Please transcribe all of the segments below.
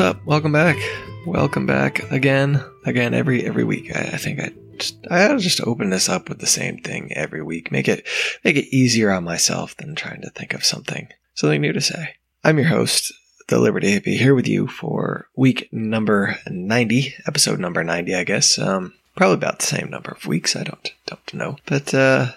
What's up? Welcome back. Welcome back again. Again every every week. I, I think I just I'll just open this up with the same thing every week. Make it make it easier on myself than trying to think of something something new to say. I'm your host, the Liberty Hippie, here with you for week number ninety, episode number ninety, I guess. Um, probably about the same number of weeks. I don't don't know, but uh,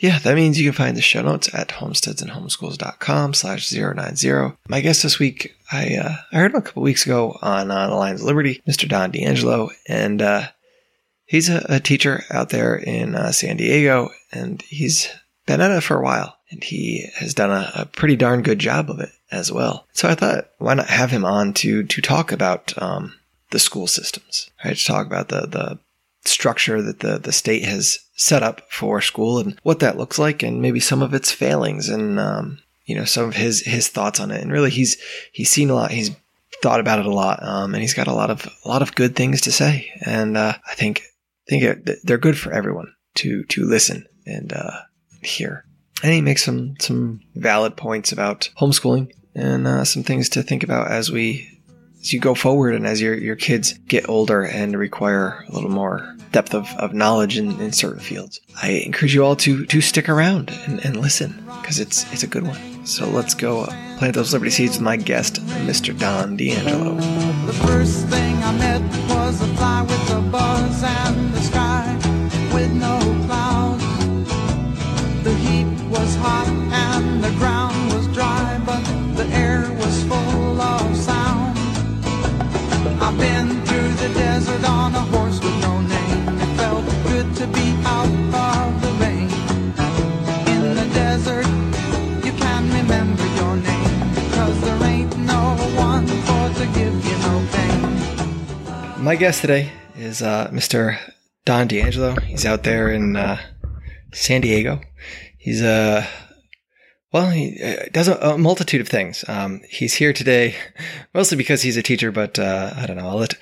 yeah, that means you can find the show notes at homesteadsandhomeschools.com slash 090. My guest this week, I uh, I heard him a couple weeks ago on uh, the Lions of Liberty, Mr. Don D'Angelo, and uh, he's a, a, teacher out there in uh, San Diego, and he's been at it for a while, and he has done a, a, pretty darn good job of it as well. So I thought, why not have him on to to talk about um, the school systems, right? To talk about the the structure that the, the state has set up for school and what that looks like and maybe some of its failings and um, you know some of his his thoughts on it. And really he's he's seen a lot he's thought about it a lot um, and he's got a lot of a lot of good things to say. And uh, I think I think it, they're good for everyone to to listen and uh, hear. And he makes some some valid points about homeschooling and uh, some things to think about as we as you go forward and as your, your kids get older and require a little more depth of, of knowledge in, in certain fields. I encourage you all to to stick around and, and listen because it's it's a good one. So let's go uh, plant those liberty seeds with my guest, Mr. Don D'Angelo. The first thing I met was a fly with buzz and the sky with no clouds. The heat was hot and the ground My guest today is uh, Mr. Don D'Angelo. He's out there in uh, San Diego. He's a uh, well, he uh, does a, a multitude of things. Um, he's here today mostly because he's a teacher, but uh, I don't know. I'll let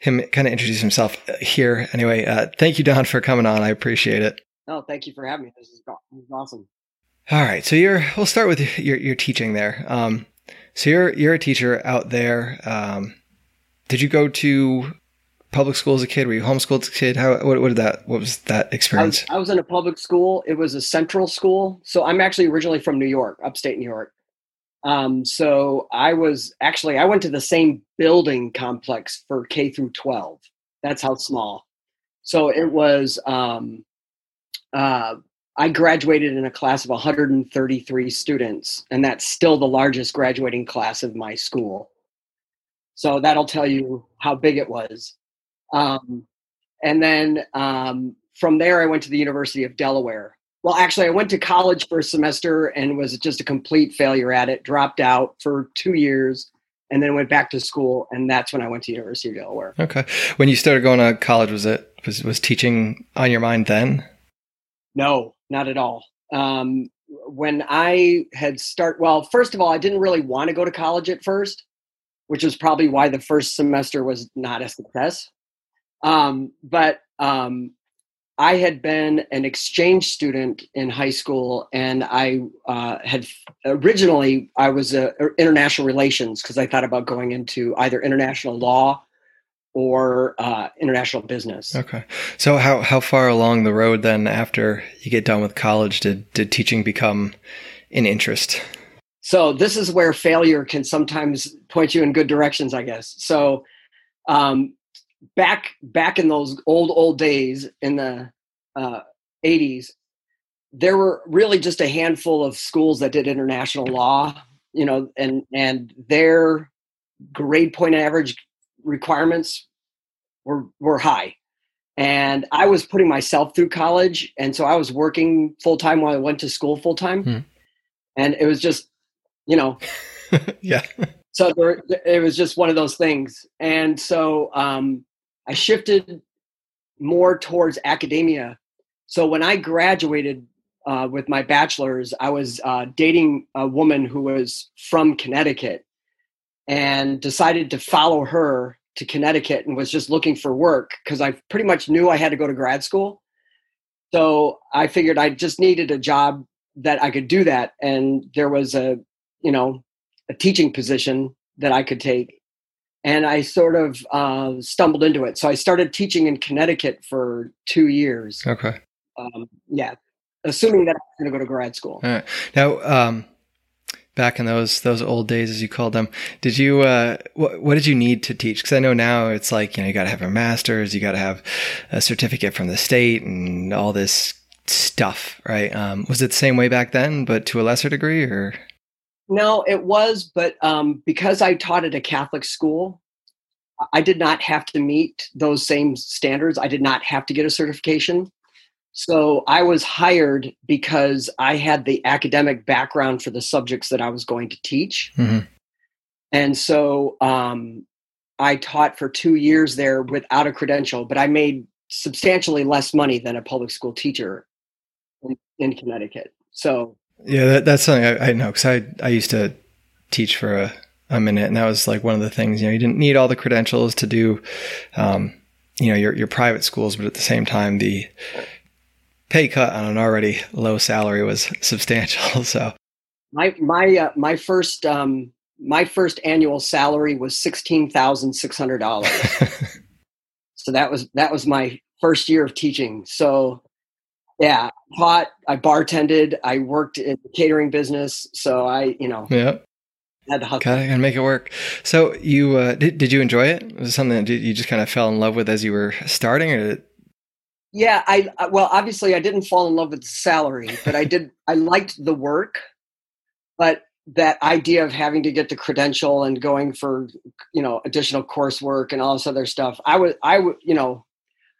him kind of introduce himself here. Anyway, uh, thank you, Don, for coming on. I appreciate it. Oh, thank you for having me. This is, this is awesome. All right, so you're. We'll start with your your teaching there. Um, so you're you're a teacher out there. Um, did you go to public school as a kid? Were you homeschooled as a kid? How what, what did that what was that experience? I was, I was, in a public school. It was a central school. So I'm actually originally from New York, upstate New York. Um, so I was actually I went to the same building complex for K through 12. That's how small. So it was um, uh, I graduated in a class of 133 students, and that's still the largest graduating class of my school. So that'll tell you how big it was. Um, and then um, from there, I went to the University of Delaware. Well, actually, I went to college for a semester and was just a complete failure at it. Dropped out for two years, and then went back to school, and that's when I went to University of Delaware. Okay. When you started going to college, was it was was teaching on your mind then? No, not at all. Um, when I had start, well, first of all, I didn't really want to go to college at first, which was probably why the first semester was not a success. Um, but um, I had been an exchange student in high school, and I uh, had originally I was a, a international relations because I thought about going into either international law or uh, international business. Okay, so how how far along the road then after you get done with college did did teaching become an interest? So this is where failure can sometimes point you in good directions, I guess. So um, back back in those old old days in the uh, 80s there were really just a handful of schools that did international law you know and and their grade point average requirements were were high. And i was putting myself through college and so i was working full time while i went to school full time hmm. and it was just you know yeah so there, it was just one of those things. And so um, I shifted more towards academia. So when I graduated uh, with my bachelor's, I was uh, dating a woman who was from Connecticut and decided to follow her to Connecticut and was just looking for work because I pretty much knew I had to go to grad school. So I figured I just needed a job that I could do that. And there was a, you know, a teaching position that I could take. And I sort of uh, stumbled into it. So I started teaching in Connecticut for two years. Okay. Um, yeah, assuming that I was going to go to grad school. All right. Now, um, back in those those old days, as you called them, did you uh, what, what did you need to teach? Because I know now it's like you know you got to have a master's, you got to have a certificate from the state, and all this stuff, right? Um, was it the same way back then, but to a lesser degree, or? No, it was, but um, because I taught at a Catholic school, I did not have to meet those same standards. I did not have to get a certification. So I was hired because I had the academic background for the subjects that I was going to teach. Mm-hmm. And so um, I taught for two years there without a credential, but I made substantially less money than a public school teacher in, in Connecticut. So yeah, that, that's something I, I know because I I used to teach for a, a minute, and that was like one of the things. You know, you didn't need all the credentials to do, um, you know, your your private schools, but at the same time, the pay cut on an already low salary was substantial. So my my uh, my first um, my first annual salary was sixteen thousand six hundred dollars. so that was that was my first year of teaching. So yeah, taught, I bartended, I worked in the catering business. So I, you know, yeah. Had to hustle. Gotta, make it work. So you uh, did? Did you enjoy it? Was it something that you just kind of fell in love with as you were starting, or? Yeah, I well, obviously, I didn't fall in love with the salary, but I did. I liked the work, but that idea of having to get the credential and going for you know additional coursework and all this other stuff, I was I would you know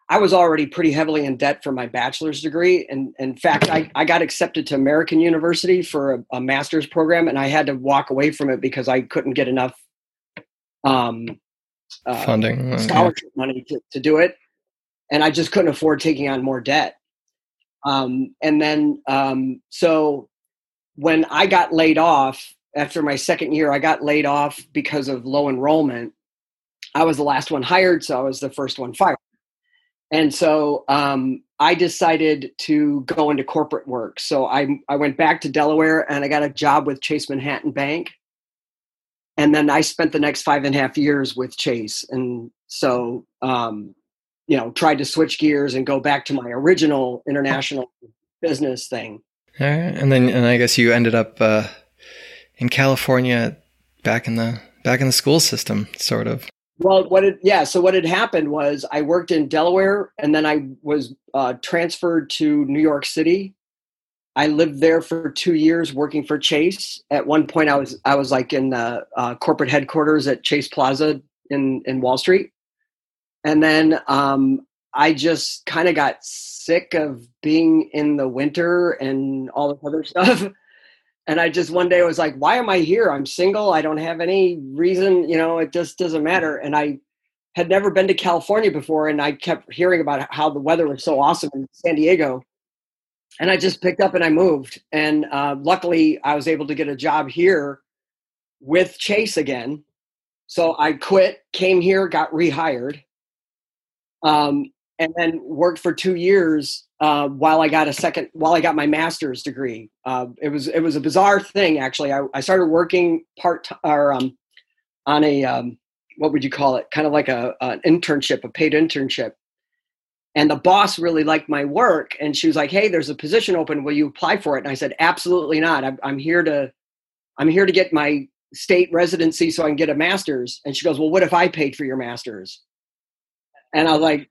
I was already pretty heavily in debt for my bachelor's degree. And, in fact, I, I got accepted to American University for a, a, master's program, and I had to walk away from it because I couldn't get enough um, uh, funding, scholarship yeah. money to, to do it. And I just couldn't afford taking on more debt. Um, and then, um, so when I got laid off after my second year, I got laid off because of low enrollment. I was the last one hired, so I was the first one fired. And so um, I decided to go into corporate work. So I, I went back to Delaware and I got a job with Chase Manhattan Bank. And then I spent the next five and a half years with Chase. And so, um, you know, tried to switch gears and go back to my original international business thing. All right. And then, and I guess you ended up uh, in California back in the back in the school system, sort of. Well, what it yeah, so what had happened was I worked in Delaware and then I was uh, transferred to New York City. I lived there for two years working for Chase. At one point, I was I was like in the uh, corporate headquarters at Chase Plaza in in Wall Street, and then um, I just kind of got sick of being in the winter and all this other stuff and I just one day was like, why am I here? I'm single. I don't have any reason, you know, it just doesn't matter. And I had never been to California before, and I kept hearing about how the weather was so awesome in San Diego. And I just picked up and I moved. And uh, luckily, I was able to get a job here with Chase again. So I quit, came here, got rehired, um, and then worked for two years uh, while I got a second, while I got my master's degree. Uh, it was it was a bizarre thing actually. I, I started working part or um, on a um, what would you call it? Kind of like a an internship, a paid internship. And the boss really liked my work, and she was like, "Hey, there's a position open. Will you apply for it?" And I said, "Absolutely not. I'm, I'm here to, I'm here to get my state residency so I can get a master's." And she goes, "Well, what if I paid for your master's?" And I was like,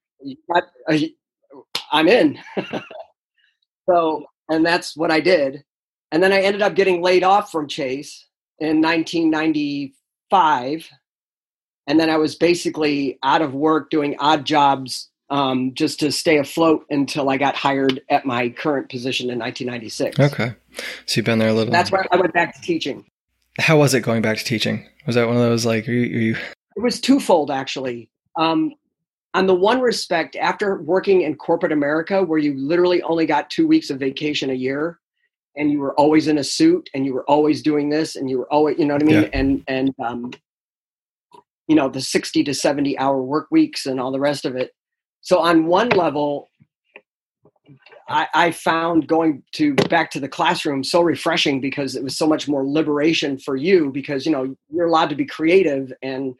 I'm in. so, and that's what I did. And then I ended up getting laid off from Chase in 1995. And then I was basically out of work doing odd jobs um, just to stay afloat until I got hired at my current position in 1996. Okay. So you've been there a little. That's why I went back to teaching. how was it going back to teaching? Was that one of those like, you, you... it was twofold actually. Um, on the one respect, after working in corporate America, where you literally only got two weeks of vacation a year, and you were always in a suit, and you were always doing this, and you were always, you know what I mean, yeah. and and um, you know the sixty to seventy hour work weeks and all the rest of it. So on one level, I, I, found going to back to the classroom so refreshing because it was so much more liberation for you because you know you're allowed to be creative and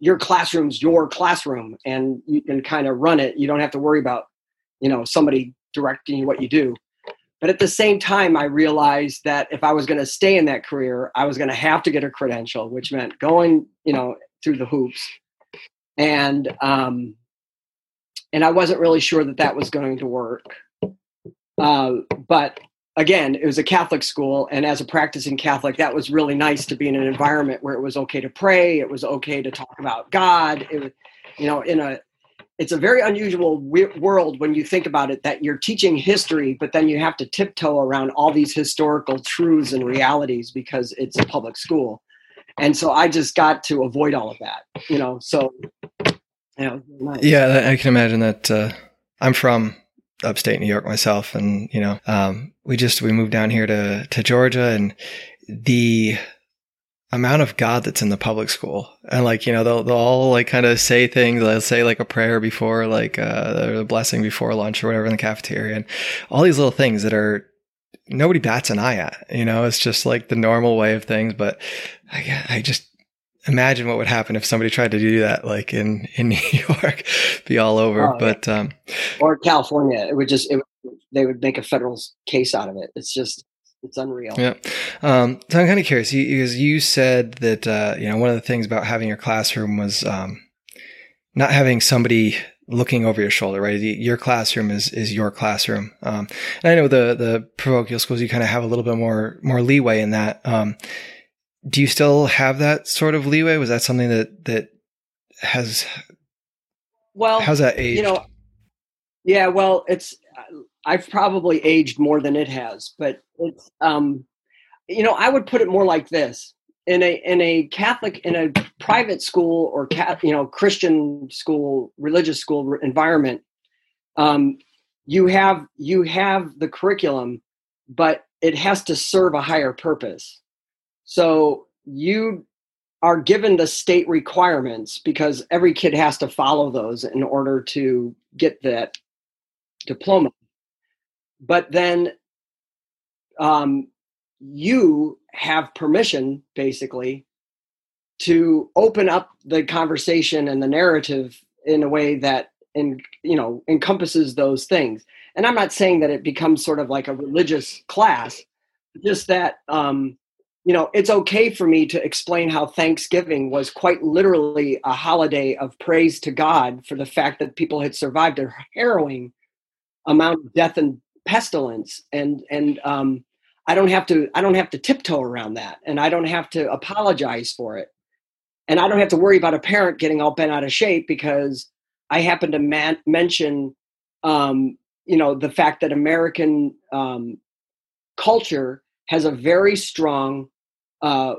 your classroom's your classroom and you can kind of run it. You don't have to worry about you know somebody directing you what you do. But at the same time i realized that if i was going to stay in that career i was going to have to get a credential which meant going you know through the hoops. And um and i wasn't really sure that that was going to work. Uh, but again, it was a Catholic school, and as a practicing Catholic, that was really nice to be in an environment where it was okay to pray, it was okay to talk about God. It was, you know, in a it's a very unusual world when you think about it that you're teaching history, but then you have to tiptoe around all these historical truths and realities because it's a public school. And so I just got to avoid all of that, you know. So, you know, nice. yeah, I can imagine that. Uh, I'm from upstate New York myself, and you know, um, we just we moved down here to to Georgia, and the amount of God that's in the public school, and like you know, they'll they'll all like kind of say things. They'll say like a prayer before, like uh, a blessing before lunch or whatever in the cafeteria, and all these little things that are nobody bats an eye at. You know, it's just like the normal way of things. But I, I just imagine what would happen if somebody tried to do that like in in New York be all over oh, but yeah. um or California it would just it, they would make a federal case out of it it's just it's unreal yeah um so I'm kind of curious because you, you said that uh you know one of the things about having your classroom was um not having somebody looking over your shoulder, right? Your classroom is is your classroom. Um, and I know the the parochial schools you kind of have a little bit more more leeway in that. Um, do you still have that sort of leeway? Was that something that that has well how's that aged? You know, yeah, well, it's I've probably aged more than it has, but it's um, you know, I would put it more like this: in a in a Catholic in a private school or cat you know Christian school, religious school environment, um, you have you have the curriculum, but it has to serve a higher purpose. So you are given the state requirements because every kid has to follow those in order to get that diploma. But then um, you have permission, basically, to open up the conversation and the narrative in a way that in, you know encompasses those things. And I'm not saying that it becomes sort of like a religious class, just that um, you know, it's okay for me to explain how Thanksgiving was quite literally a holiday of praise to God for the fact that people had survived a harrowing amount of death and pestilence, and and um, I don't have to I don't have to tiptoe around that, and I don't have to apologize for it, and I don't have to worry about a parent getting all bent out of shape because I happen to man- mention, um, you know, the fact that American um, culture has a very strong uh,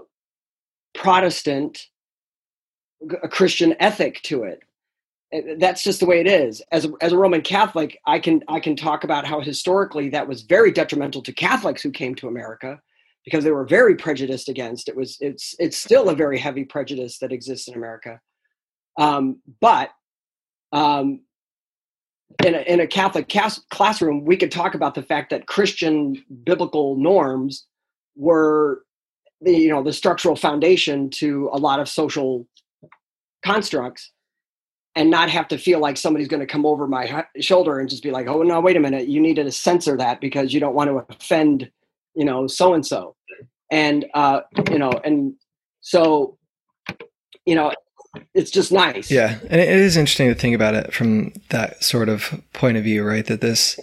Protestant, a Christian ethic to it. That's just the way it is. As a, as a Roman Catholic, I can I can talk about how historically that was very detrimental to Catholics who came to America because they were very prejudiced against. It was it's it's still a very heavy prejudice that exists in America. Um, but um, in a, in a Catholic cas- classroom, we could talk about the fact that Christian biblical norms were the you know the structural foundation to a lot of social constructs and not have to feel like somebody's going to come over my shoulder and just be like oh no wait a minute. You need to censor that because you don't want to offend you know so and so and uh you know and so you know it's just nice. Yeah and it is interesting to think about it from that sort of point of view right that this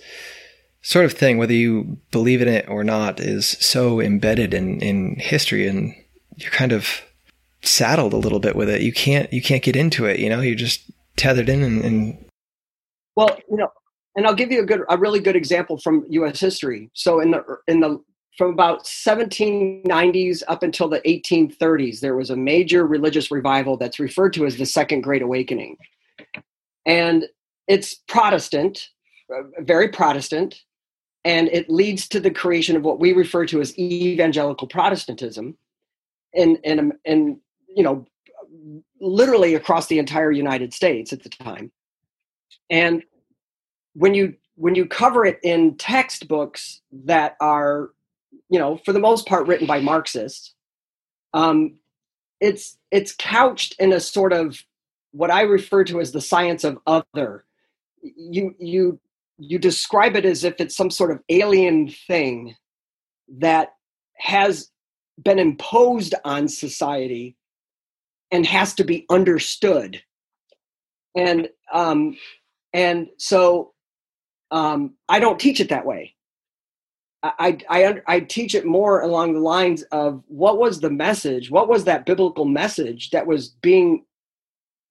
sort of thing, whether you believe in it or not, is so embedded in, in history and you're kind of saddled a little bit with it. You can't you can't get into it, you know, you're just tethered in and, and well, you know, and I'll give you a good a really good example from US history. So in the in the from about 1790s up until the 1830s, there was a major religious revival that's referred to as the Second Great Awakening. And it's Protestant, uh, very Protestant, and it leads to the creation of what we refer to as evangelical Protestantism. And, and, and you know, literally across the entire United States at the time. And when you when you cover it in textbooks that are you know, for the most part, written by Marxists. Um, it's it's couched in a sort of what I refer to as the science of other. You you you describe it as if it's some sort of alien thing that has been imposed on society and has to be understood. And um and so um i don't teach it that way. I, I I teach it more along the lines of what was the message, what was that biblical message that was being,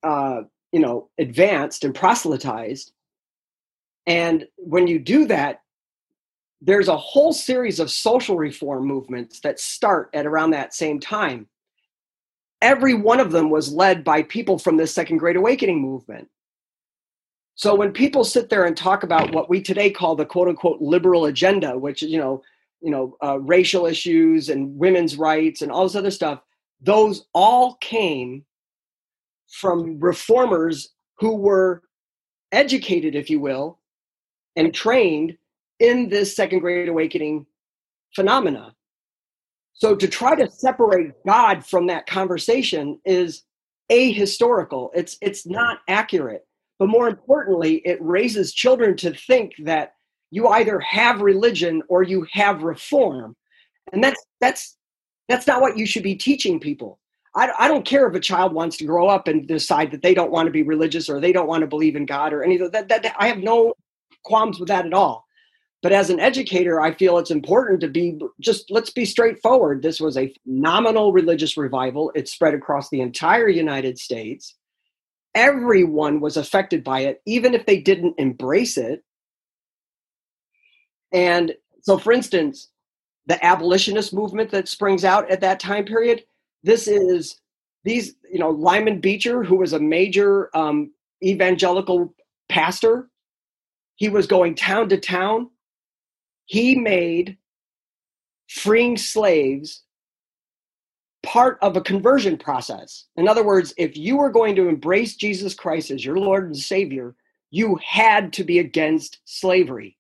uh, you know, advanced and proselytized, and when you do that, there's a whole series of social reform movements that start at around that same time. Every one of them was led by people from the Second Great Awakening movement. So when people sit there and talk about what we today call the quote unquote liberal agenda, which you know, you know, uh, racial issues and women's rights and all this other stuff, those all came from reformers who were educated, if you will, and trained in this second great awakening phenomena. So to try to separate God from that conversation is ahistorical. It's it's not accurate. But more importantly, it raises children to think that you either have religion or you have reform. And that's that's that's not what you should be teaching people. I, I don't care if a child wants to grow up and decide that they don't want to be religious or they don't want to believe in God or anything. That, that I have no qualms with that at all. But as an educator, I feel it's important to be just let's be straightforward. This was a nominal religious revival. It spread across the entire United States everyone was affected by it, even if they didn't embrace it. And so, for instance, the abolitionist movement that springs out at that time period, this is these, you know, Lyman Beecher, who was a major um, evangelical pastor, he was going town to town. He made freeing slaves part of a conversion process. In other words, if you were going to embrace Jesus Christ as your Lord and Savior, you had to be against slavery.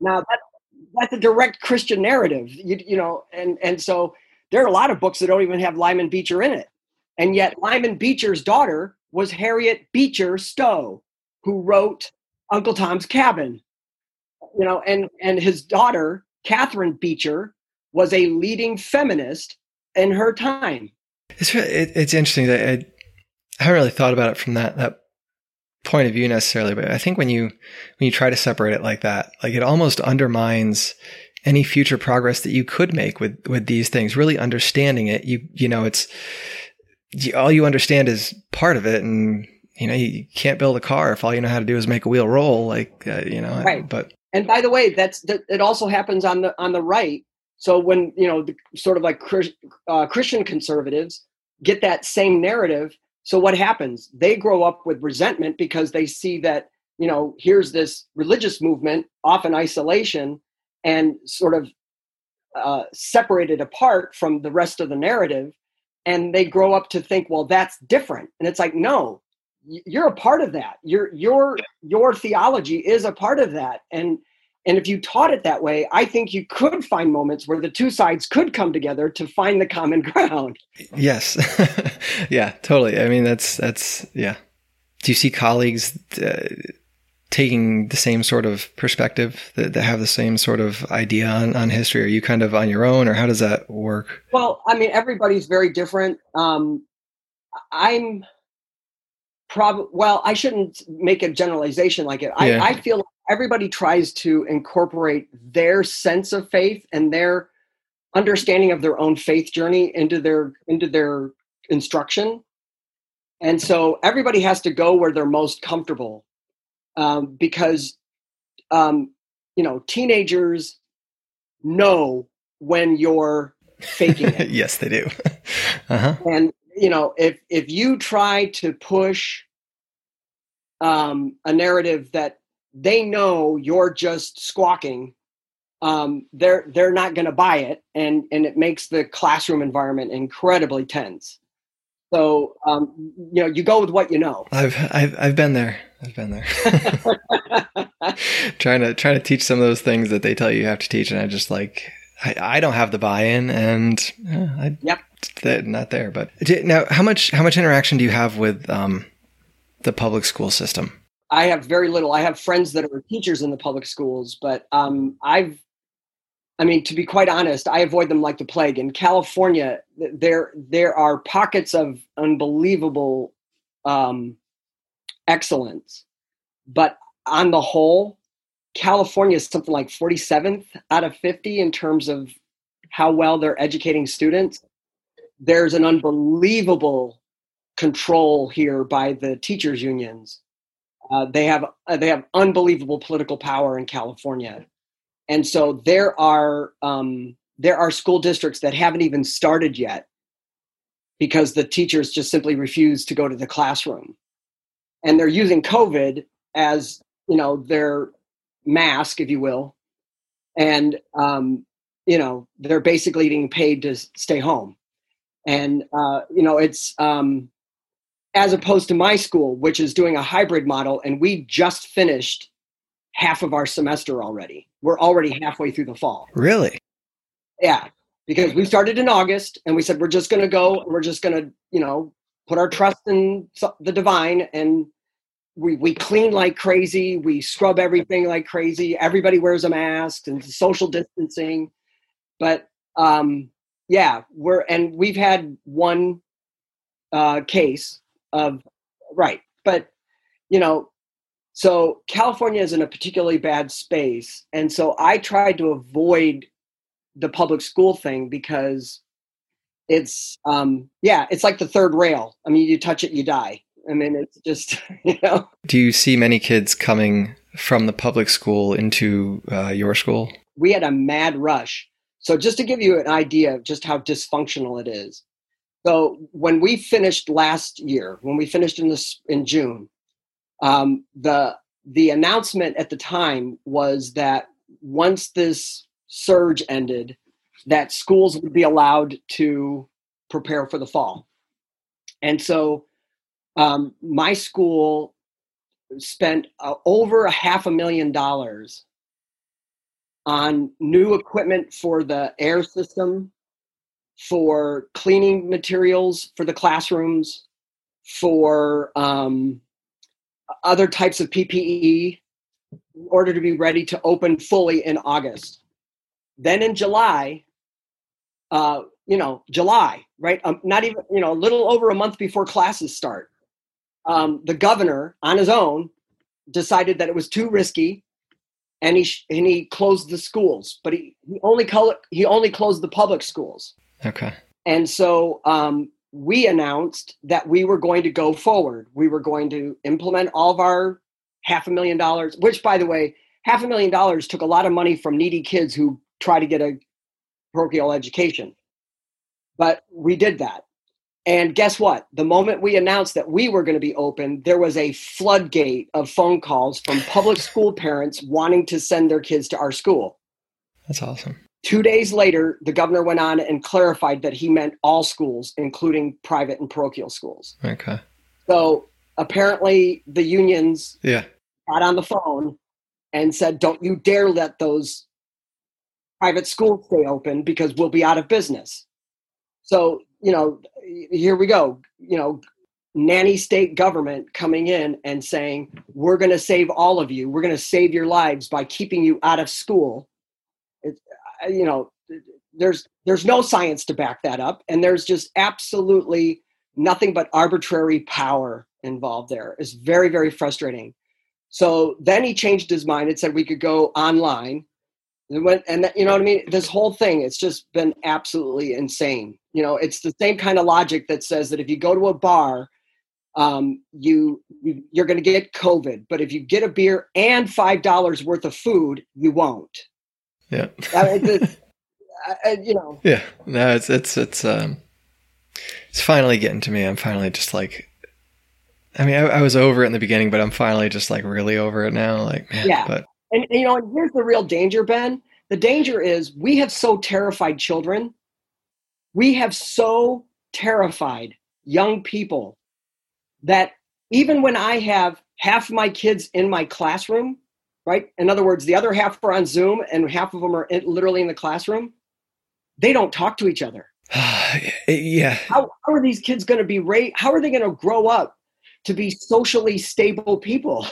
Now that that's a direct Christian narrative, you, you know, and and so there are a lot of books that don't even have Lyman Beecher in it, and yet Lyman Beecher's daughter was Harriet Beecher Stowe, who wrote Uncle Tom's Cabin, you know, and and his daughter Catherine Beecher was a leading feminist in her time. It's it, it's interesting that I, I haven't really thought about it from that that point of view necessarily, but I think when you when you try to separate it like that, like it almost undermines any future progress that you could make with with these things. Really understanding it, you you know, it's all you understand is part of it, and you know you can't build a car if all you know how to do is make a wheel roll. Like uh, you know, right. But and by the way, that's that. It also happens on the on the right so when you know the sort of like uh, Christian conservatives get that same narrative, so what happens? They grow up with resentment because they see that you know here's this religious movement often isolation and sort of uh, separated apart from the rest of the narrative, and they grow up to think, well, that's different. And it's like, no, you're a part of that. Your your your theology is a part of that, and and if you taught it that way, I think you could find moments where the two sides could come together to find the common ground. Yes. yeah, totally. I mean, that's, that's, yeah. Do you see colleagues uh, taking the same sort of perspective that, that, have the same sort of idea on, on history? Are you kind of on your own or how does that work? Well, I mean, everybody's very different. Um, I'm well, I shouldn't make a generalization like it. Yeah. I, I feel everybody tries to incorporate their sense of faith and their understanding of their own faith journey into their into their instruction and so everybody has to go where they're most comfortable um, because um, you know teenagers know when you're faking it. yes, they do. uh-huh. And you know, if if you try to push um, a narrative that they know you're just squawking, um, they're they're not going to buy it, and and it makes the classroom environment incredibly tense. So um, you know, you go with what you know. I've I've I've been there. I've been there. trying to trying to teach some of those things that they tell you you have to teach, and I just like I, I don't have the buy-in, and uh, I yep, not there. But now, how much how much interaction do you have with um, the public school system? I have very little. I have friends that are teachers in the public schools, but um, I've, I mean, to be quite honest, I avoid them like the plague. In California, there there are pockets of unbelievable um, excellence, but on the whole, California is something like 47th out of 50 in terms of how well they're educating students. There's an unbelievable control here by the teachers unions. Uh, they have uh, they have unbelievable political power in California, and so there are um, there are school districts that haven't even started yet because the teachers just simply refuse to go to the classroom, and they're using COVID as you know their mask, if you will, and um, you know they're basically being paid to stay home, and uh, you know it's um, as opposed to my school, which is doing a hybrid model, and we just finished half of our semester already. We're already halfway through the fall. Really? Yeah, because we started in August, and we said we're just going to go. We're just going to, you know, put our trust in the divine, and we we clean like crazy. We scrub everything like crazy. Everybody wears a mask and social distancing. But um, yeah, we're and we've had one uh, case of right but you know so california is in a particularly bad space and so i tried to avoid the public school thing because it's um yeah it's like the third rail i mean you touch it you die i mean it's just you know. Do you see many kids coming from the public school into uh, your school? We had a mad rush. So just to give you an idea of just how dysfunctional it is. So when we finished last year, when we finished in this in June, um, the the announcement at the time was that once this surge ended, that schools would be allowed to prepare for the fall. And so um, my school spent uh, over a half a million dollars on new equipment for the air system for cleaning materials for the classrooms, for um, other types of PPE in order to be ready to open fully in August. Then in July, uh, you know, July, right? Um, not even, you know, a little over a month before classes start, um, the governor on his own decided that it was too risky and he, and he closed the schools, but he, he only col- he only closed the public schools. Okay. And so um, we announced that we were going to go forward. We were going to implement all of our half a million dollars, which, by the way, half a million dollars took a lot of money from needy kids who try to get a parochial education. But we did that. And guess what? The moment we announced that we were going to be open, there was a floodgate of phone calls from public school parents wanting to send their kids to our school. That's awesome. Two days later, the governor went on and clarified that he meant all schools, including private and parochial schools. Okay. So apparently, the unions yeah. got on the phone and said, "Don't you dare let those private schools stay open because we'll be out of business." So you know, here we go. You know, nanny state government coming in and saying, "We're going to save all of you. We're going to save your lives by keeping you out of school." you know there's there's no science to back that up and there's just absolutely nothing but arbitrary power involved there it's very very frustrating so then he changed his mind and said we could go online and went and that, you know what i mean this whole thing it's just been absolutely insane you know it's the same kind of logic that says that if you go to a bar um, you, you you're going to get covid but if you get a beer and five dollars worth of food you won't yeah. I, mean, I, you know. Yeah, no, it's it's it's um, it's finally getting to me. I'm finally just like, I mean, I, I was over it in the beginning, but I'm finally just like really over it now. Like, man, Yeah. but And you know, and here's the real danger, Ben. The danger is we have so terrified children. We have so terrified young people that even when I have half my kids in my classroom, right? In other words, the other half are on Zoom and half of them are in, literally in the classroom, they don't talk to each other. Eh, yeah, How, how are these kids going to be raised? How are they going to grow up to be socially stable people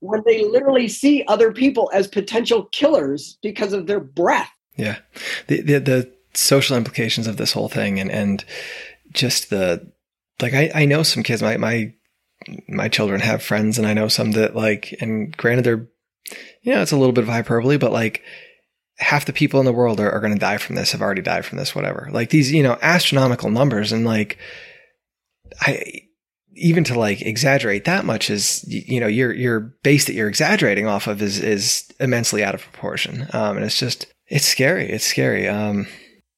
when they literally see other people as potential killers because of their breath? yeah, the the the social implications of this whole thing, and and just the like, I I know some kids, my my my children have friends, and I know some that like, and granted, they're you know, it's a little bit of hyperbole, but like half the people in the world are, are going to die from this, have already died from this, whatever. Like these, you know, astronomical numbers. And like, I, even to like exaggerate that much is, you know, your, your base that you're exaggerating off of is, is immensely out of proportion. Um, and it's just, it's scary. It's scary. Um,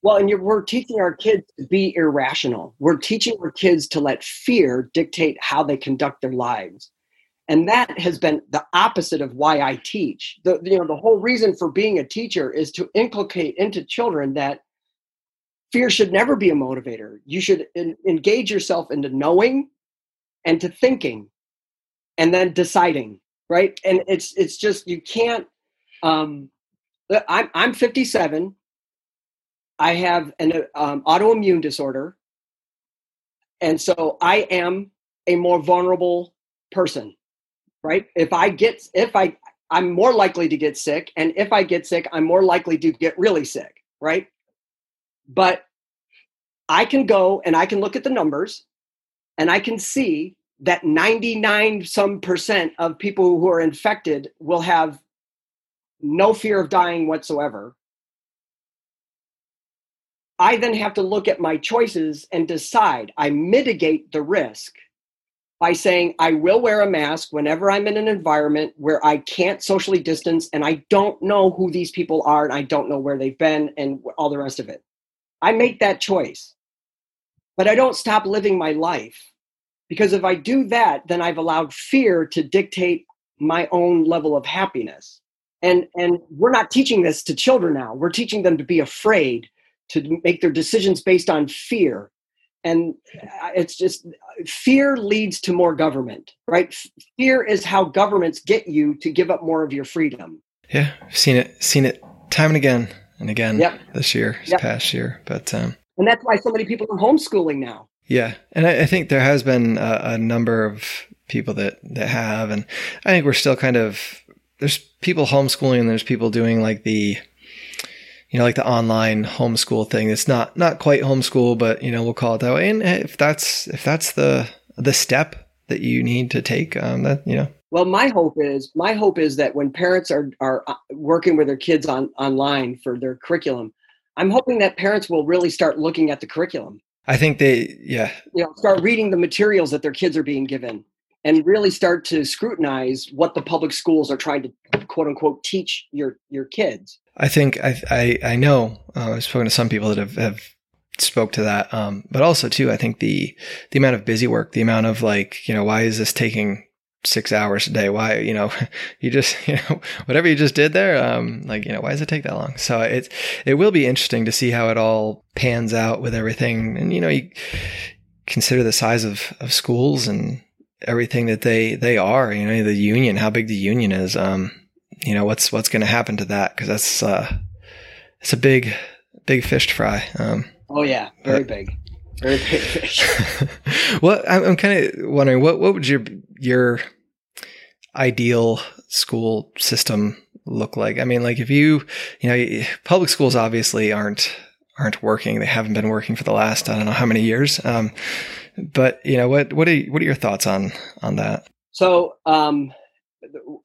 Well, and we're teaching our kids to be irrational. We're teaching our kids to let fear dictate how they conduct their lives. And that has been the opposite of why I teach. The, you know, the whole reason for being a teacher is to inculcate into children that fear should never be a motivator. You should en- engage yourself into knowing and to thinking and then deciding, right? And it's it's just you can't um I'm I'm 57 I have an um, autoimmune disorder, and so I am a more vulnerable person, right? If I get, if I, I'm more likely to get sick, and if I get sick, I'm more likely to get really sick, right? But I can go and I can look at the numbers, and I can see that 99 some percent of people who are infected will have no fear of dying whatsoever I then have to look at my choices and decide. I mitigate the risk by saying I will wear a mask whenever I'm in an environment where I can't socially distance and I don't know who these people are and I don't know where they've been and all the rest of it. I make that choice. But I don't stop living my life because if I do that, then I've allowed fear to dictate my own level of happiness. And and we're not teaching this to children now. We're teaching them to be afraid to make their decisions based on fear and it's just fear leads to more government right fear is how governments get you to give up more of your freedom yeah, I've seen it, seen it time and again and again Yep. this year, this Yep. past year. But, um, and that's why so many people are homeschooling now Yeah, and I, I think there has been a, a number of people that that have, and I think we're still kind of there's people homeschooling and there's people doing like the you know like the online homeschool thing. It's not not quite homeschool, but you know we'll call it that way. And if that's if that's the the step that you need to take, um, that you know well my hope is my hope is that when parents are are uh, working with their kids on online for their curriculum i'm hoping that parents will really start looking at the curriculum. I think they yeah. You know start reading the materials that their kids are being given and really start to scrutinize what the public schools are trying to quote unquote teach your your kids. I think I I, I know uh, I've spoken to some people that have, have spoke to that, um, but also too I think the the amount of busy work, the amount of like you know why is this taking six hours a day? Why you know you just you know whatever you just did there, um, like you know why does it take that long? So it it will be interesting to see how it all pans out with everything, and you know you consider the size of of schools and everything that they they are. You know the union, how big the union is. Um, you know what's what's going to happen to that because that's uh it's a big big fish to fry um oh yeah very big fish well i'm, I'm kind of wondering what what would your your ideal school system look like? I mean like if you you know public schools obviously aren't aren't working. They haven't been working for the last i don't know how many years. Um but you know what what are what are your thoughts on on that? So um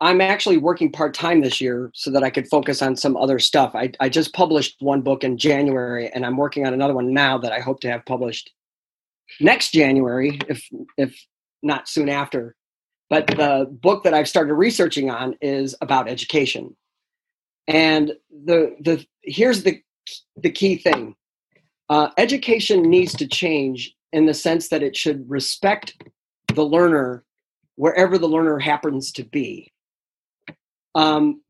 I'm actually working part time this year so that I could focus on some other stuff. I, I just published one book in January, and I'm working on another one now that I hope to have published next January, if if not soon after. But the book that I've started researching on is about education, and the the here's the the key thing. Uh, education needs to change in the sense that it should respect the learner wherever the learner happens to be. Um,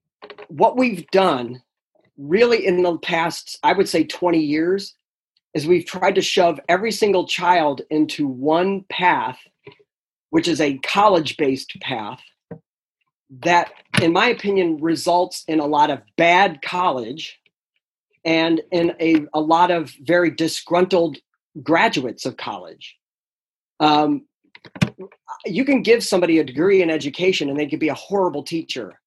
what we've done really in the past, I would say 20 years, is we've tried to shove every single child into one path, which is a college based path that, in my opinion, results in a lot of bad college and in a, a lot of very disgruntled graduates of college. Um, you can give somebody a degree in education and they could be a horrible teacher.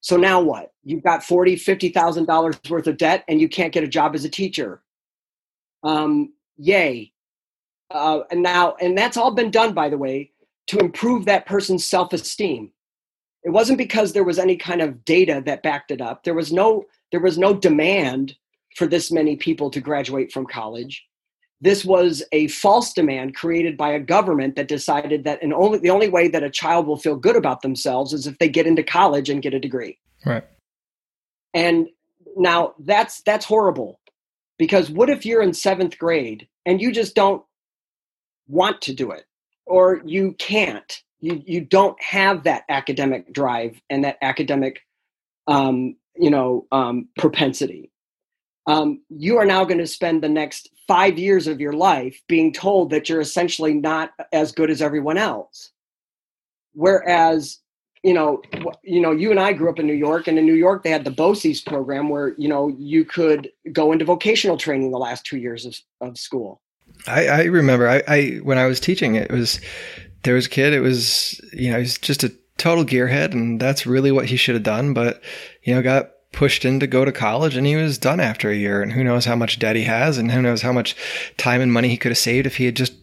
So now what? You've got forty, fifty thousand dollars worth of debt, and you can't get a job as a teacher. Um, yay! Uh, and now, and that's all been done, by the way, to improve that person's self-esteem. It wasn't because there was any kind of data that backed it up. There was no, there was no demand for this many people to graduate from college this was a false demand created by a government that decided that and only the only way that a child will feel good about themselves is if they get into college and get a degree. Right. And now that's that's horrible because what if you're in 7th grade and you just don't want to do it or you can't you you don't have that academic drive and that academic um, you know um, propensity um, you are now going to spend the next five years of your life being told that you're essentially not as good as everyone else. Whereas, you know, you know, you and I grew up in New York, and in New York they had the BOCES program where you know you could go into vocational training the last two years of, of school. I, I remember I, I when I was teaching it was there was a kid it was you know he's just a total gearhead and that's really what he should have done but you know got pushed in to go to college and he was done after a year. And who knows how much debt he has and who knows how much time and money he could have saved if he had just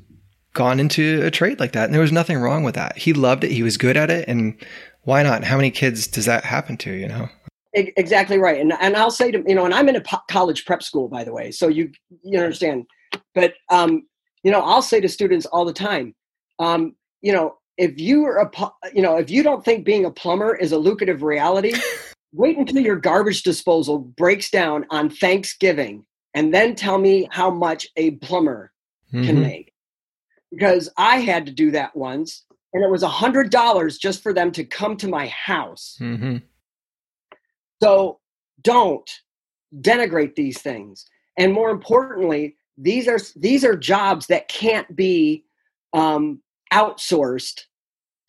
gone into a trade like that. And there was nothing wrong with that. He loved it. He was good at it. And why not? How many kids does that happen to, you know? Exactly right. And, and I'll say to, you know, and I'm in a college prep school, by the way, so you, you understand, but, um, you know, I'll say to students all the time, um, you know, if you are a, you know, if you don't think being a plumber is a lucrative reality, wait until your garbage disposal breaks down on Thanksgiving and then tell me how much a plumber mm-hmm. can make. Because I had to do that once and it was a hundred dollars just for them to come to my house. Mm-hmm. So don't denigrate these things. And more importantly, these are these are jobs that can't be um, outsourced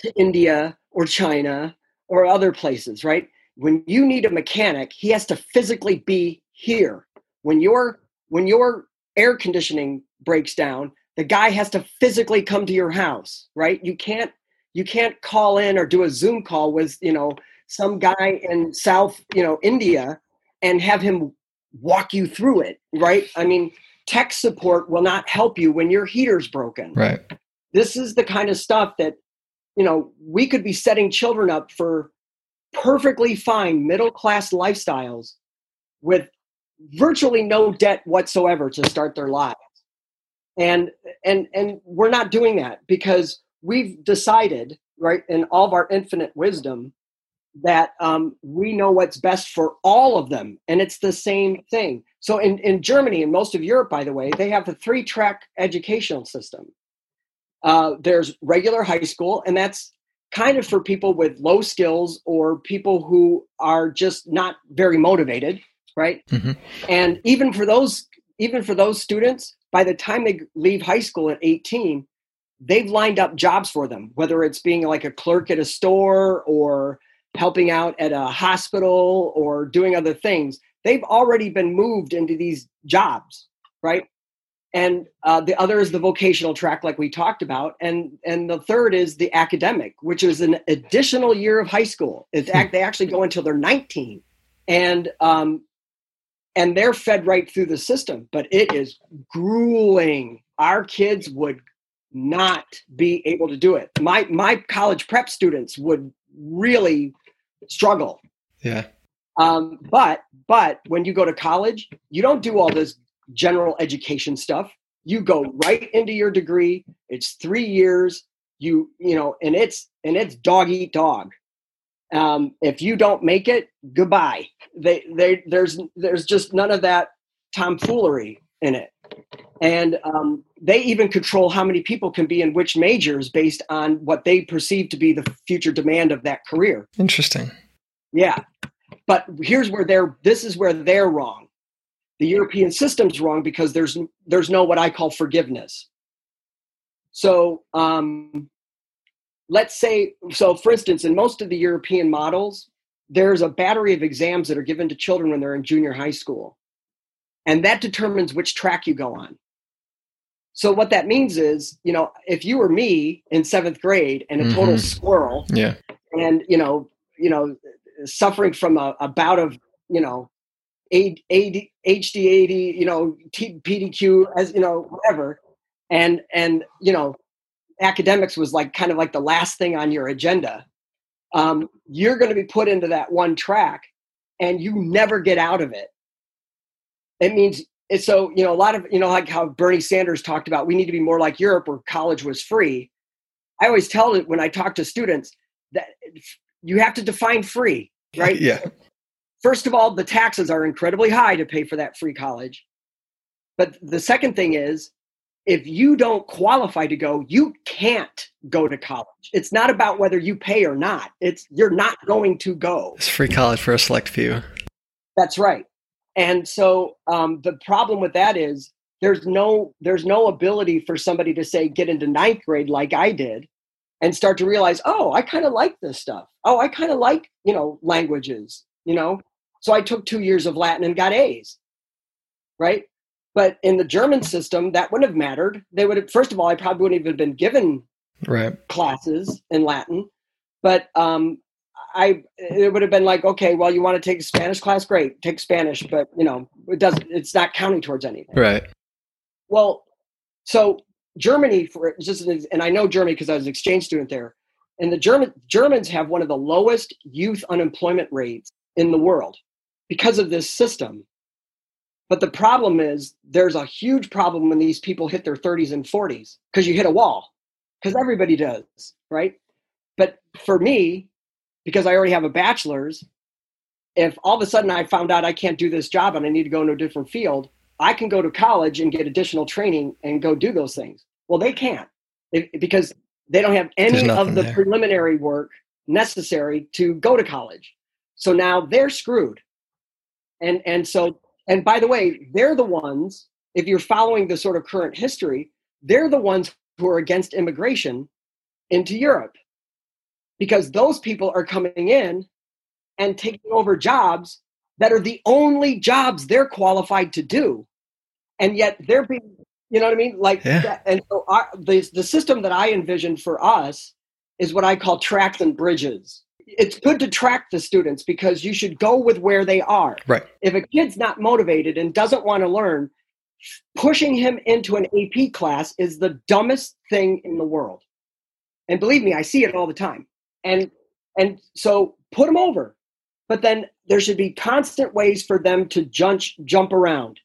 to India or China or other places, right? When you need a mechanic, he has to physically be here. When your when your air conditioning breaks down, the guy has to physically come to your house, right? You can't you can't call in or do a Zoom call with, you know, some guy in South, you know, India and have him walk you through it, right? I mean, tech support will not help you when your heater's broken. Right. This is the kind of stuff that, you know, we could be setting children up for perfectly fine middle class lifestyles with virtually no debt whatsoever to start their lives. And and and we're not doing that because we've decided right in all of our infinite wisdom that um, we know what's best for all of them and it's the same thing. So in, in germany and most of europe by the way they have a three track educational system. Uh, there's regular high school and that's kind of for people with low skills or people who are just not very motivated right? Mm-hmm. and even for those even for those students by the time they leave high school at 18 they've lined up jobs for them whether it's being like a clerk at a store or helping out at a hospital or doing other things. They've already been moved into these jobs right and uh, the other is the vocational track like we talked about and and the third is the academic which is an additional year of high school. It's hmm. they actually go until they're 19 and um and they're fed right through the system but it is grueling. Our kids would not be able to do it. My my college prep students would really struggle. Yeah. Um, but but when you go to college you don't do all this general education stuff. You go right into your degree. It's three years. You you know, and it's and it's dog eat dog. Um, if you don't make it, goodbye. They, they, there's, there's just none of that tomfoolery in it. And um, they even control how many people can be in which majors based on what they perceive to be the future demand of that career. Interesting. Yeah. But here's where they're this is where they're wrong. The European system's wrong because there's there's no what I call forgiveness. So um, let's say so for instance in most of the European models there's a battery of exams that are given to children when they're in junior high school. And that determines which track you go on. So what that means is, you know, if you were me in seventh grade and a total mm-hmm. squirrel, yeah, and you know, you know, suffering from a, a bout of, you know, AD, HD80, you know, PDQ, as you know, whatever, and and you know, academics was like kind of like the last thing on your agenda um, you're going to be put into that one track and you never get out of it. It means it's so, you know, a lot of, you know, like how Bernie Sanders talked about we need to be more like Europe where college was free. I always tell it when I talk to students that you have to define free, right? yeah. First of all, the taxes are incredibly high to pay for that free college. But the second thing is if you don't qualify to go, you can't go to college. It's not about whether you pay or not. It's you're not going to go. It's free college for a select few. That's right. And so um, the problem with that is there's no there's no ability for somebody to say get into ninth grade like I did and start to realize oh I kind of like this stuff. Oh I kind of like you know languages. You know, so I took two years of Latin and got A's. Right but in the German system, that wouldn't have mattered. They would have, first of all, I probably wouldn't even been given right. classes in Latin. But um, I it would have been like, okay, well, you want to take a Spanish class, great, take Spanish, but you know, it doesn't. It's not counting towards anything. Right. Well, so Germany, for just and I know Germany because I was an exchange student there, and the German Germans have one of the lowest youth unemployment rates in the world because of this system but the problem is there's a huge problem when these people hit their 30s and 40s because you hit a wall, because everybody does, right? But for me, because I already have a bachelor's, if all of a sudden I found out I can't do this job and I need to go into a different field, I can go to college and get additional training and go do those things. Well, they can't because they don't have any of the there. preliminary work necessary to go to college. So now they're screwed. And and so and by the way, they're the ones, if you're following the sort of current history, they're the ones who are against immigration into Europe because those people are coming in and taking over jobs that are the only jobs they're qualified to do. And yet they're being, you know what I mean? Like, yeah. that, and so our, the, the system that I envision for us is what I call tracks and bridges it's good to track the students because you should go with where they are. Right. If a kid's not motivated and doesn't want to learn, pushing him into an AP class is the dumbest thing in the world. And believe me, I see it all the time. And and so put them over. But then there should be constant ways for them to jump jump around.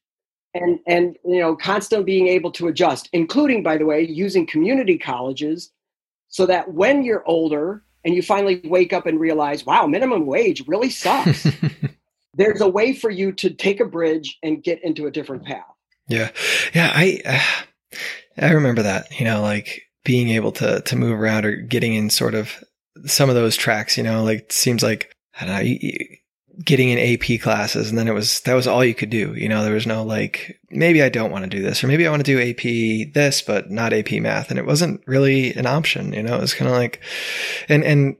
And and you know, constantly being able to adjust, including by the way, using community colleges so that when you're older and you finally wake up and realize, wow, minimum wage really sucks. There's a way for you to take a bridge and get into a different path. Yeah. Yeah. I, uh, I remember that, you know, like being able to, to move around or getting in sort of some of those tracks, you know, like seems like, I don't know, you, getting in AP classes and then it was that was all you could do. You know, there was no like maybe I don't want to do this or maybe I want to do AP this but not AP math and it wasn't really an option, you know. It was kind of like and and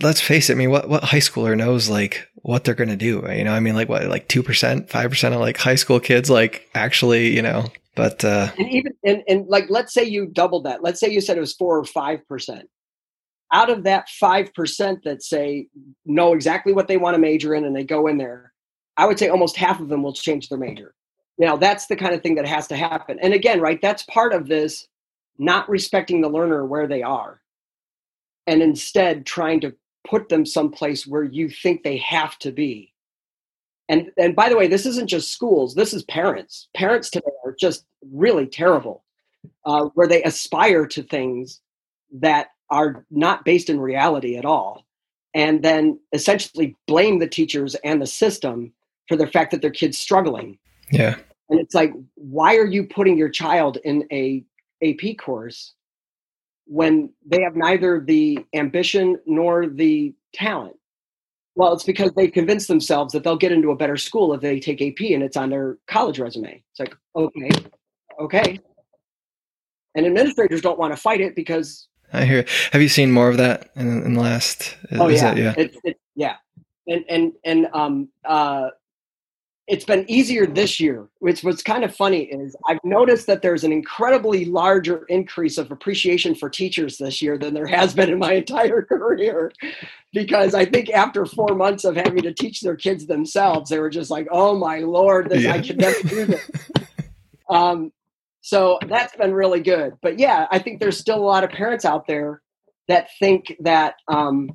let's face it, I mean what what high schooler knows like what they're going to do, you know? I mean like what like 2%, 5% of like high school kids like actually, you know, but uh and even and, and like let's say you doubled that. Let's say you said it was 4 or 5% out of that 5% that say know exactly what they want to major in and they go in there, I would say almost half of them will change their major. Now, that's the kind of thing that has to happen. And again, right, that's part of this not respecting the learner where they are and instead trying to put them someplace where you think they have to be. And and by the way, this isn't just schools. This is parents. Parents today are just really terrible, uh, where they aspire to things that are not based in reality at all and then essentially blame the teachers and the system for the fact that their kids struggling Yeah. And it's like, why are you putting your child in a AP course when they have neither the ambition nor the talent? Well, it's because they convince themselves that they'll get into a better school if they take AP and it's on their college resume. It's like, okay, okay. And administrators don't want to fight it because. I hear. Have you seen more of that in, in the last? Oh yeah, that, yeah. It, it, yeah. And and and um uh it's been easier this year. Which what's kind of funny is I've noticed that there's an incredibly larger increase of appreciation for teachers this year than there has been in my entire career. Because I think after four months of having to teach their kids themselves, they were just like, "Oh my lord, this yeah. I can never do this." um, so that's been really good. But yeah, I think there's still a lot of parents out there that think that um,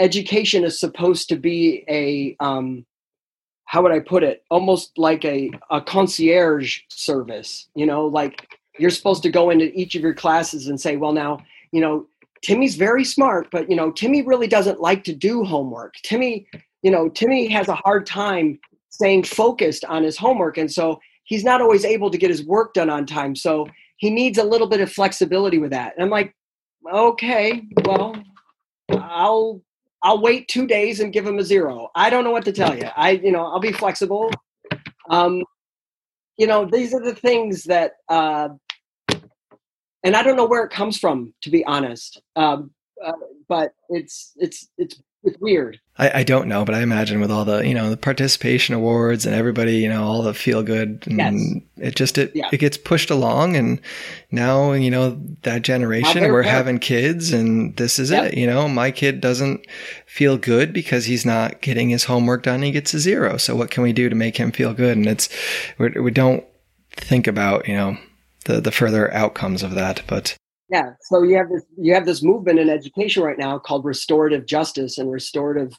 education is supposed to be a um, how would I put it? Almost like a, a concierge service, you know, like you're supposed to go into each of your classes and say, well, now, you know, Timmy's very smart, but, you know, Timmy really doesn't like to do homework. Timmy, you know, Timmy has a hard time staying focused on his homework. And so he's not always able to get his work done on time. So he needs a little bit of flexibility with that. And I'm like, okay, well, I'll I'll wait two days and give him a zero. I don't know what to tell you. I, you know, I'll be flexible. Um, you know, these are the things that, uh, and I don't know where it comes from, to be honest. Um, uh, but it's it's it's it's weird. I, I don't know, but I imagine with all the you know the participation awards and everybody you know all the feel good and yes. it just it yeah. it gets pushed along and now you know that generation we're having kids and this is yep. it you know my kid doesn't feel good because he's not getting his homework done he gets a zero so what can we do to make him feel good and it's we're, we do not think about you know the the further outcomes of that but yeah. So you have this you have this movement in education right now called restorative justice and restorative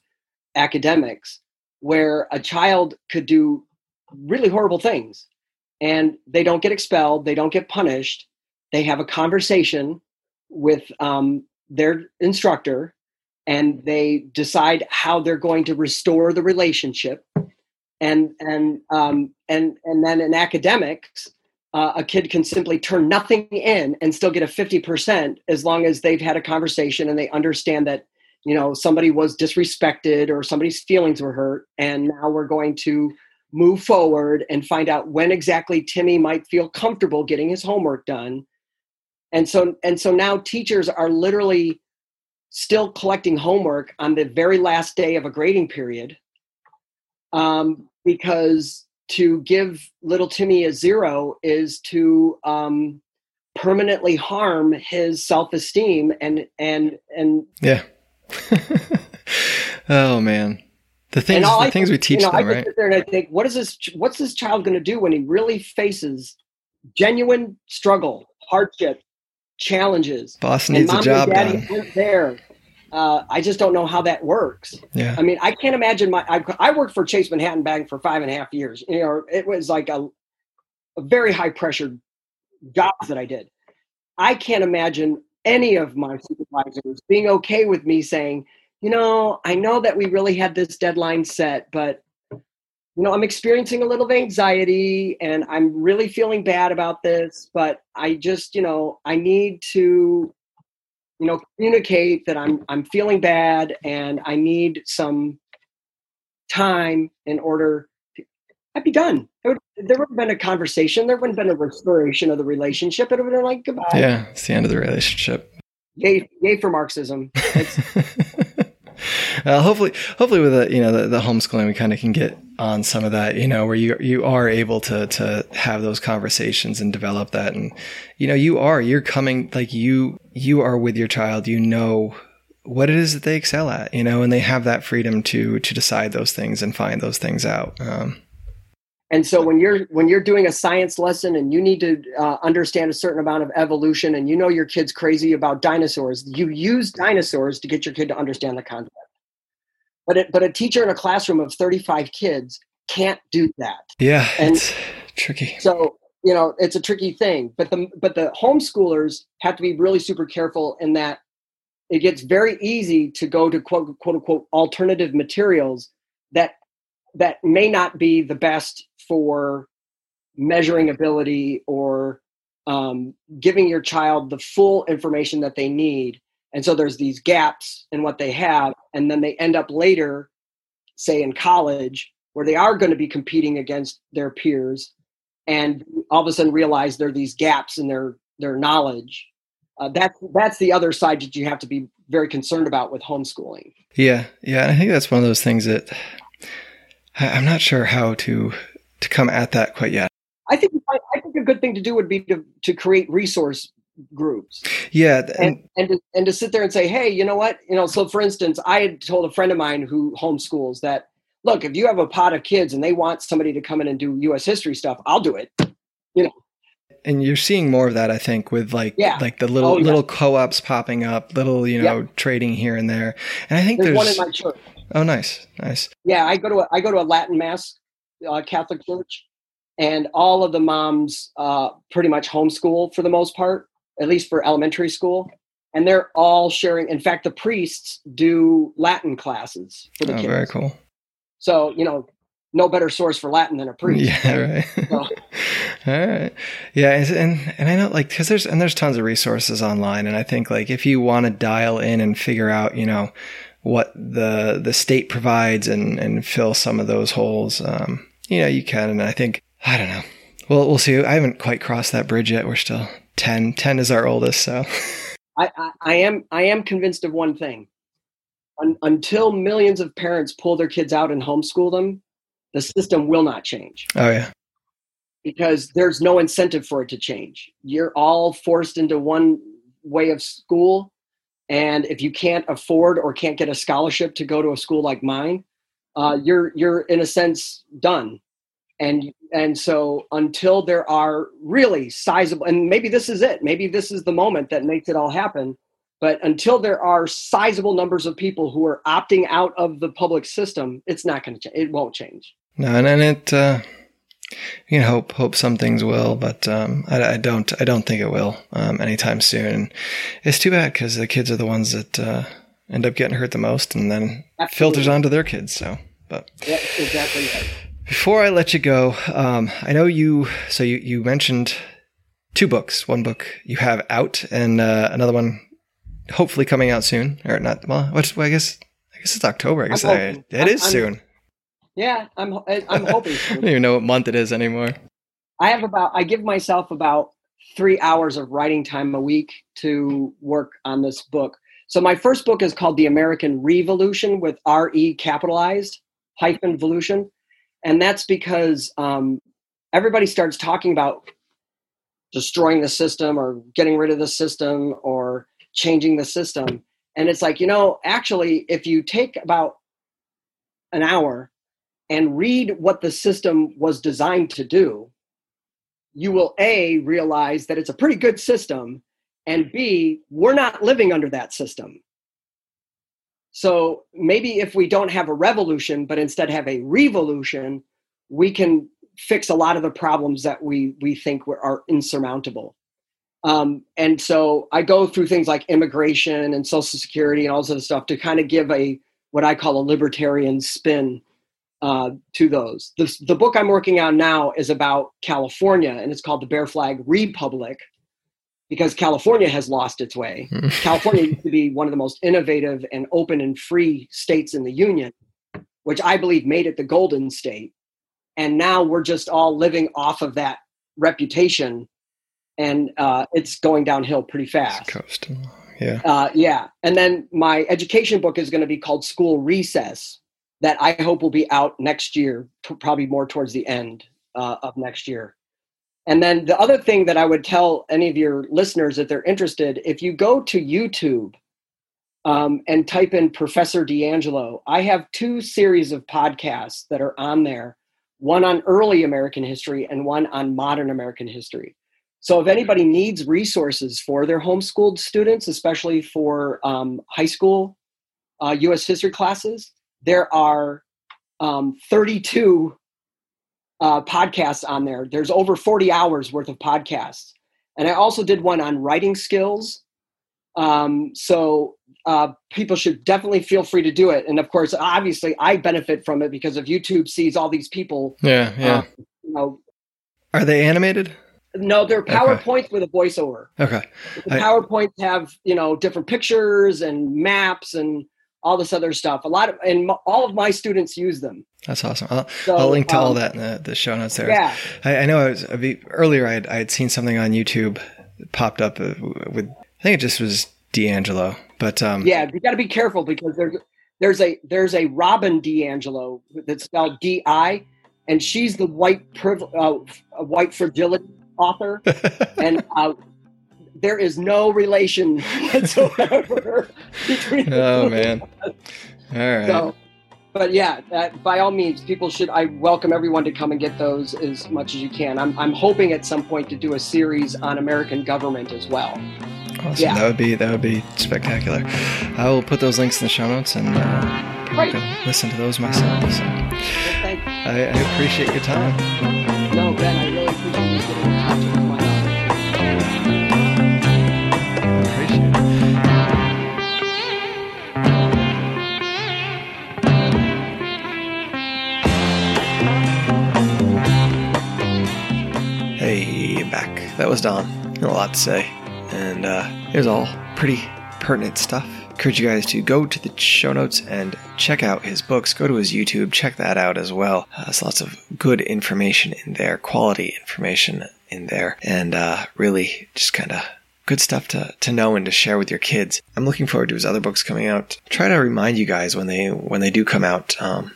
academics, where a child could do really horrible things and they don't get expelled, they don't get punished. They have a conversation with um, their instructor and they decide how they're going to restore the relationship and and um, and and then in academics uh, a kid can simply turn nothing in and still get a 50% as long as they've had a conversation and they understand that you know somebody was disrespected or somebody's feelings were hurt. And now we're going to move forward and find out when exactly timmy might feel comfortable getting his homework done. And so and so now teachers are literally still collecting homework on the very last day of a grading period um, because to give little Timmy a zero is to um, permanently harm his self-esteem and and and yeah. oh man, the things the I things we teach you know, them, I right? Sit there and I think, what is this? What's this child going to do when he really faces genuine struggle, hardship, challenges? Boss needs a job done. There, uh, I just don't know how that works. Yeah. I mean, I can't imagine my. I, I, worked for Chase Manhattan Bank for five and a half years. You know, it was like a, a very high pressure jobs that I did. I can't imagine any of my supervisors being okay with me saying, you know, I know that we really had this deadline set, but you know, I'm experiencing a little anxiety and I'm really feeling bad about this, but I just, you know, I need to you know communicate that i'm i'm feeling bad and i need some time in order to, i'd be done. Would, there would have been a conversation. There wouldn't have been a restoration of the relationship. It would have been like goodbye. Yeah it's the end of the relationship. Yay yay for marxism. Well, hopefully, hopefully with the you know the, the homeschooling, we kind of can get on some of that. You know, where you you are able to to have those conversations and develop that, and you know, you are you're coming like you you are with your child. You know what it is that they excel at. You know, and they have that freedom to to decide those things and find those things out. Um, and so when you're when you're doing a science lesson and you need to uh, understand a certain amount of evolution and you know your kid's crazy about dinosaurs you use dinosaurs to get your kid to understand the concept but it, but a teacher in a classroom of 35 kids can't do that yeah and it's tricky so you know it's a tricky thing but the but the homeschoolers have to be really super careful in that it gets very easy to go to quote quote unquote alternative materials that that may not be the best for measuring ability or um, giving your child the full information that they need. And so there's these gaps in what they have, and then they end up later, say in college, where they are going to be competing against their peers, and all of a sudden realize there are these gaps in their their knowledge. Uh, that's that's the other side that you have to be very concerned about with homeschooling. Yeah, yeah, I think that's one of those things that I'm not sure how to to come at that quite yet. I think I think a good thing to do would be to to create resource groups. Yeah, and and to, and to sit there and say, hey, you know what, you know. So, for instance, I had told a friend of mine who homeschools that, look, if you have a pot of kids and they want somebody to come in and do U.S. history stuff, I'll do it. You know. And you're seeing more of that, I think, with like yeah. like the little oh, yeah. little co-ops popping up, little you know trading here and there. And I think there's, there's one in my church. Oh, nice, nice. Yeah, I go to a, I go to a Latin mass, uh, Catholic church, and all of the moms uh, pretty much homeschool for the most part, at least for elementary school. And they're all sharing. In fact, the priests do Latin classes for the oh, kids. Very cool. So you know, no better source for Latin than a priest. Yeah, right. So. All right. Yeah, and and I know like because there's and there's tons of resources online, and I think like if you want to dial in and figure out, you know, what the the state provides and and fill some of those holes, um, you know, you can. And I think I don't know. Well, we'll see. I haven't quite crossed that bridge yet. We're still 10. 10 is our oldest, so. I, I, I am I am convinced of one thing. Un, until millions of parents pull their kids out and homeschool them, the system will not change. Oh yeah. Because there's no incentive for it to change. You're all forced into one way of school, and if you can't afford or can't get a scholarship to go to a school like mine, uh, you're you're in a sense done and and so until there are really sizable and maybe this is it maybe this is the moment that makes it all happen but until there are sizable numbers of people who are opting out of the public system it's not going to change it won't change no and, and it uh you can hope hope some things will, but um, I, I, don't I don't think it will um, anytime soon. It's too bad because the kids are the ones that uh, end up getting hurt the most, and then Absolutely. filters onto their kids. So, but yeah, exactly. Right. Before I let you go, um, I know you. So you you mentioned two books. One book you have out, and uh, another one hopefully coming out soon, or not? Well, what's well, I guess I guess it's October. I guess I, it I'm, soon. Yeah, I'm I'm hoping. I don't even know what month it is anymore. I have about I give myself about three hours of writing time a week to work on this book. So my first book is called The American Revolution with R E capitalized hyphen evolution and that's because um, everybody starts talking about destroying the system or getting rid of the system or changing the system and it's like you know actually if you take about an hour and read what the system was designed to do you will a realize that it's a pretty good system and b we're not living under that system so maybe if we don't have a revolution, but instead have a revolution, we can fix a lot of the problems that we we think are insurmountable. Um, and so I go through things like immigration and Social Security and all this other stuff to kind of give a what I call a libertarian spin uh, to those. The, the book I'm working on now is about California, and it's called The Bear Flag Republic because California has lost its way. California used to be one of the most innovative and open and free states in the union, which I believe made it the golden state. And now we're just all living off of that reputation, and uh, it's going downhill pretty fast. Coast. Yeah. Uh, yeah. And then my education book is going to be called School Recess, that I hope will be out next year, probably more towards the end uh, of next year. And then the other thing that I would tell any of your listeners, if they're interested, if you go to YouTube um, and type in Professor D'Angelo, I have two series of podcasts that are on there one on early American history and one on modern American history. So if anybody needs resources for their homeschooled students, especially for um, high school uh, US history classes, there are um, 32 uh, podcasts on there. There's over 40 hours worth of podcasts. And I also did one on writing skills. Um, so uh, people should definitely feel free to do it. And of course, obviously, I benefit from it because if YouTube sees all these people. Yeah, yeah. Uh, you know, Are they animated? No, they're PowerPoints with a voiceover. Okay. The I- PowerPoints have you know different pictures and maps and all this other stuff. A lot of and m- all of my students use them. That's awesome. I'll, So, I'll link to all um, that in the, the show notes there. Yeah, I, I know I was bit- earlier. I had, I had seen something on YouTube popped up uh, with. I think it just was D'Angelo, but um, yeah. You got to be careful because there's there's a there's a Robin DiAngelo that's spelled D I, and she's the white priv- uh, white fragility author, and uh, there is no relation whatsoever between. oh man. All right. So, but yeah, that, by all means, people should. I welcome everyone to come and get those as much as you can. I'm, I'm hoping at some point to do a series on American government as well. awesome. yeah. That would be that would be spectacular. I will put those links in the show notes and uh, Right. listen to those myself. So Well, I, I appreciate your time. No, Ben, I really That was Don. A lot to say. And uh, it was all pretty pertinent stuff. Encourage you guys to go to the show notes and check out his books. Go to his YouTube, check that out as well. Uh, there's lots of good information in there, quality information in there, and uh, really just kind of good stuff to, to know and to share with your kids. I'm looking forward to his other books coming out. Try to remind you guys when they when they do come out. Um,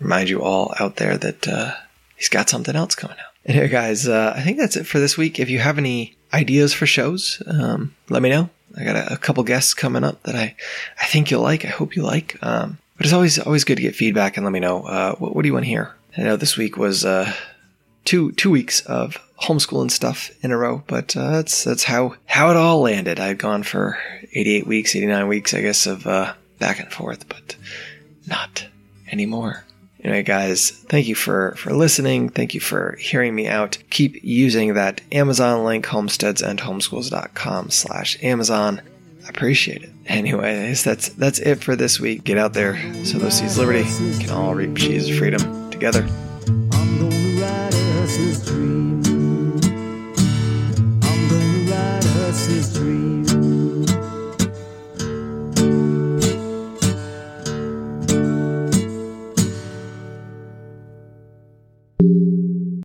remind you all out there that uh, he's got something else coming out. Anyway, guys, uh, I think that's it for this week. If you have any ideas for shows, um, let me know. I got a, a couple guests coming up that I, I think you'll like. I hope you like. Um, but it's always always good to get feedback and let me know uh, what, what do you want to hear. I know this week was uh, two two weeks of homeschooling stuff in a row, but uh, that's that's how how it all landed. I'd gone for 88 weeks, 89 weeks, I guess, of uh, back and forth, but not anymore. Anyway, guys, thank you for, for listening. Thank you for hearing me out. Keep using that Amazon link, homesteadsandhomeschools.com slash Amazon. I appreciate it. Anyways, that's that's it for this week. Get out there so those seeds liberty can all reap cheese of freedom together. This dream.